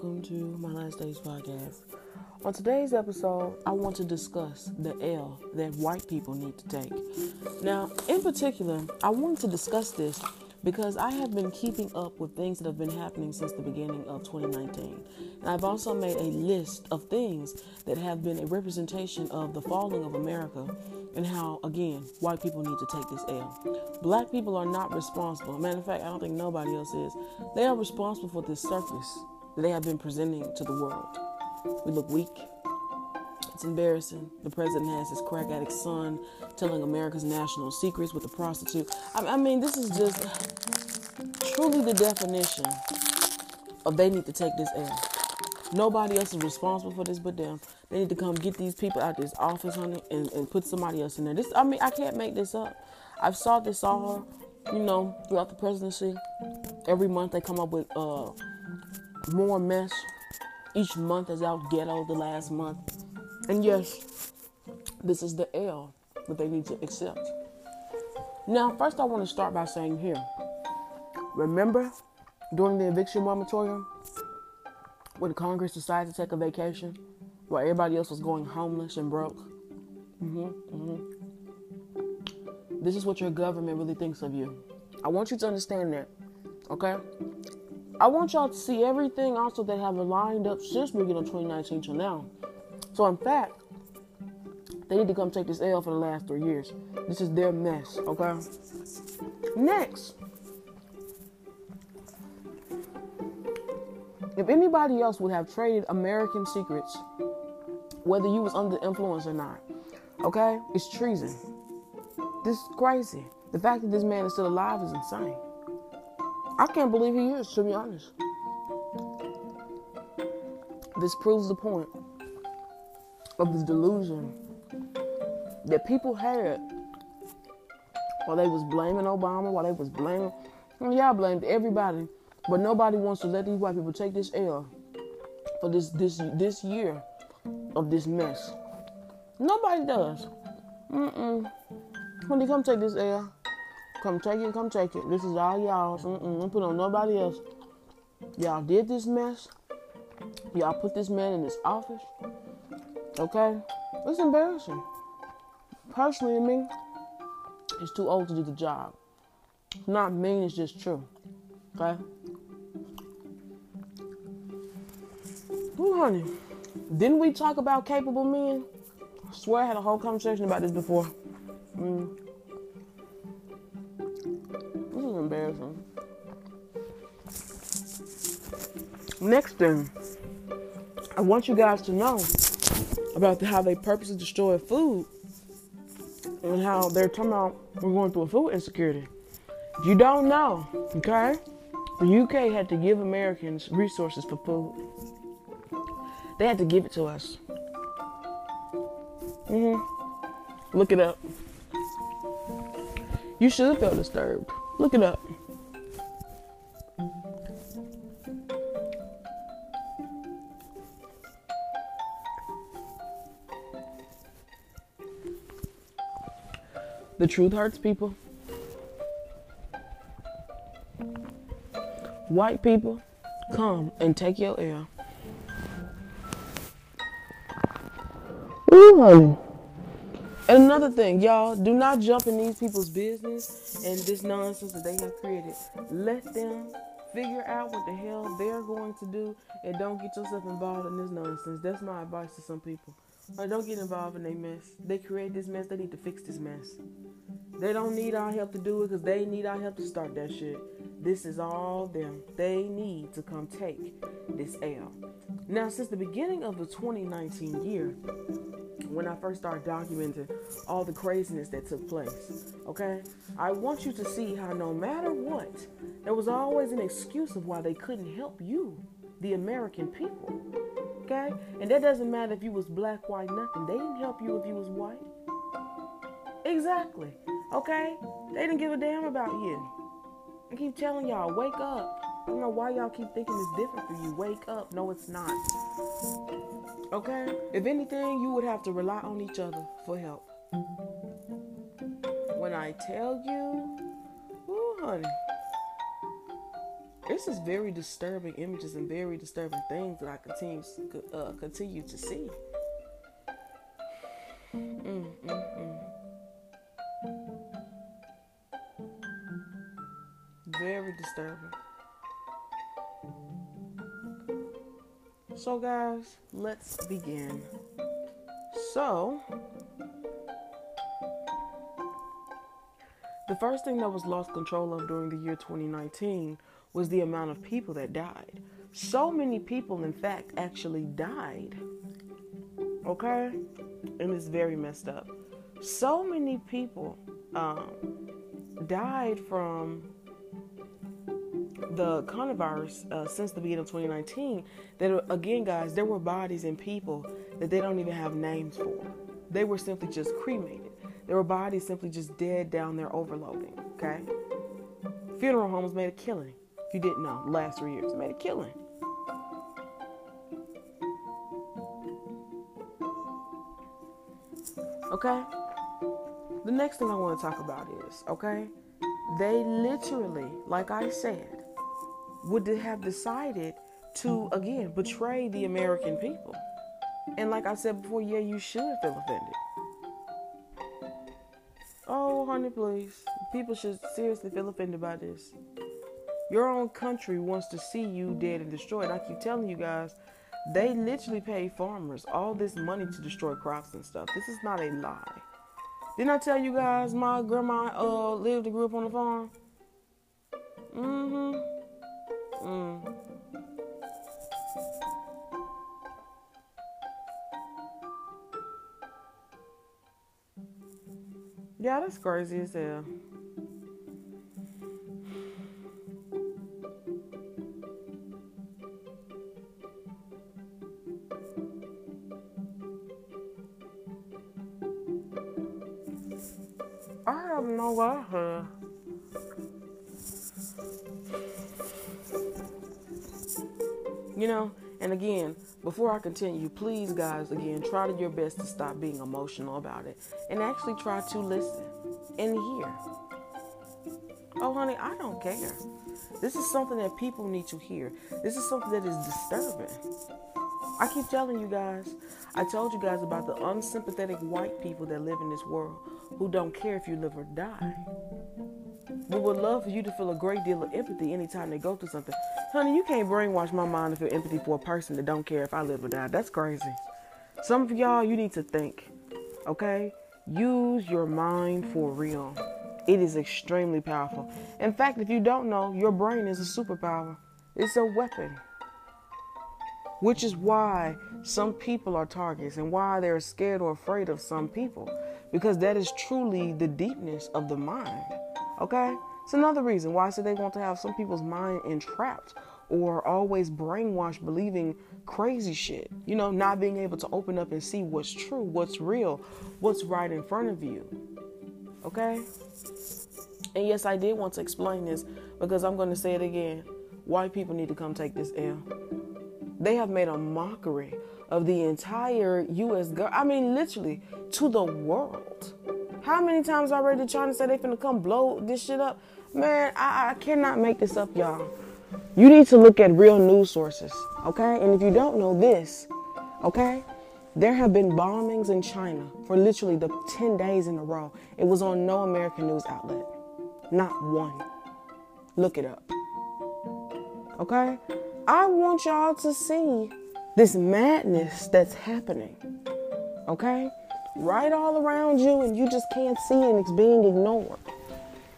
welcome to my Last Days podcast. On today's episode, I want to discuss the L that white people need to take. Now, in particular, I wanted to discuss this because I have been keeping up with things that have been happening since the beginning of 2019. And I've also made a list of things that have been a representation of the falling of America and how, again, white people need to take this L. Black people are not responsible. Matter of fact, I don't think nobody else is. They are responsible for this circus they have been presenting to the world. We look weak. It's embarrassing. The president has his crack addict son telling America's national secrets with a prostitute. I, I mean, this is just truly the definition of they need to take this L. Nobody else is responsible for this but them. They need to come get these people out of this office, honey, and, and put somebody else in there. This, I mean, I can't make this up. I've saw this all, you know, throughout the presidency. Every month they come up with uh, more mess. Each month is out ghetto the last month. And yes, this is the L that they need to accept. Now, first I want to start by saying here, remember during the eviction moratorium, when Congress decided to take a vacation while everybody else was going homeless and broke. Mm-hmm, mm-hmm. This is what your government really thinks of you. I want you to understand that, okay? I want y'all to see everything also that have lined up since beginning of 2019 till now. So, in fact, they need to come take this L for the last three years. This is their mess, okay? Next, If anybody else would have traded American secrets, whether you was under influence or not, okay, it's treason. This is crazy. The fact that this man is still alive is insane. I can't believe he is, to be honest. This proves the point of the delusion that people had while they was blaming Obama, while they was blaming, y'all blamed everybody but nobody wants to let these white people take this L for this this this year of this mess. Nobody does. Mm-mm. When they come take this L, come take it, come take it. This is all y'all. Mm-mm. Don't put on nobody else. Y'all did this mess. Y'all put this man in this office. Okay? It's embarrassing. Personally, to me, he's too old to do the job. Not mean, it's just true. Okay? Ooh, honey. Didn't we talk about capable men? I swear I had a whole conversation about this before. Mm. Embarrassing. Next thing, I want you guys to know about the, how they purposely destroy food and how they're talking about we're going through a food insecurity. If you don't know, okay, the UK had to give Americans resources for food. They had to give it to us. Mm-hmm. Look it up. You should have felt disturbed. Look it up. The truth hurts people. White people, come and take your air. Ooh, honey. And another thing, y'all, do not jump in these people's business and this nonsense that they have created. Let them figure out what the hell they're going to do and don't get yourself involved in this nonsense. That's my advice to some people. Like, don't get involved in their mess. They create this mess, they need to fix this mess. They don't need our help to do it because they need our help to start that shit. This is all them. They need to come take this L. Now, since the beginning of the 2019 year, when I first started documenting all the craziness that took place, okay, I want you to see how no matter what, there was always an excuse of why they couldn't help you, the American people. Okay? And that doesn't matter if you was black, white, nothing. They didn't help you if you was white. Exactly. Okay? They didn't give a damn about you. I keep telling y'all, wake up. I don't know why y'all keep thinking it's different for you. Wake up. No, it's not. Okay? If anything, you would have to rely on each other for help. When I tell you, ooh, honey, this is very disturbing images and very disturbing things that I continue uh, continue to see. Mm, mm, mm. Very disturbing. So, guys, let's begin. So, the first thing that was lost control of during the year 2019 was the amount of people that died. So many people, in fact, actually died. Okay? And it's very messed up. So many people um, died from the coronavirus uh, since the beginning of 2019 that again guys there were bodies and people that they don't even have names for. They were simply just cremated. There were bodies simply just dead down there overloading okay? Funeral homes made a killing if you didn't know. Last three years made a killing. Okay? The next thing i want to talk about is okay? They literally like i said would have decided to again betray the American people. And like I said before, yeah, you should feel offended. Oh, honey, please. People should seriously feel offended by this. Your own country wants to see you dead and destroyed. I keep telling you guys, they literally pay farmers all this money to destroy crops and stuff. This is not a lie. Didn't I tell you guys my grandma uh, lived and grew up on a farm? Mm-hmm. Mm. Yeah, that's crazy as hell. I have no idea. You know, and again, before I continue, please, guys, again, try to your best to stop being emotional about it and actually try to listen and hear. Oh, honey, I don't care. This is something that people need to hear. This is something that is disturbing. I keep telling you guys, I told you guys about the unsympathetic white people that live in this world who don't care if you live or die but would love for you to feel a great deal of empathy anytime they go through something. Honey, you can't brainwash my mind to feel empathy for a person that don't care if I live or die. That's crazy. Some of y'all, you need to think, okay? Use your mind for real. It is extremely powerful. In fact, if you don't know, your brain is a superpower. It's a weapon. Which is why some people are targets and why they're scared or afraid of some people. Because that is truly the deepness of the mind. Okay? It's another reason why I said they want to have some people's mind entrapped or always brainwashed believing crazy shit. You know, not being able to open up and see what's true, what's real, what's right in front of you. Okay? And yes, I did want to explain this because I'm going to say it again. White people need to come take this L. They have made a mockery of the entire U.S. government. I mean, literally, to the world. How many times already to say they finna come blow this shit up? Man, I, I cannot make this up, y'all. You need to look at real news sources, okay? And if you don't know this, okay? There have been bombings in China for literally the 10 days in a row. It was on no American news outlet. Not one. Look it up. Okay? I want y'all to see this madness that's happening. Okay? Right all around you and you just can't see and it's being ignored.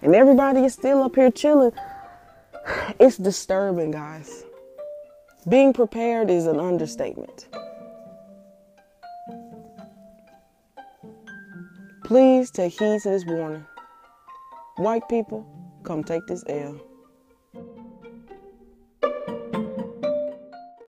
And everybody is still up here chilling. It's disturbing, guys. Being prepared is an understatement. Please take heed to this warning. White people, come take this L.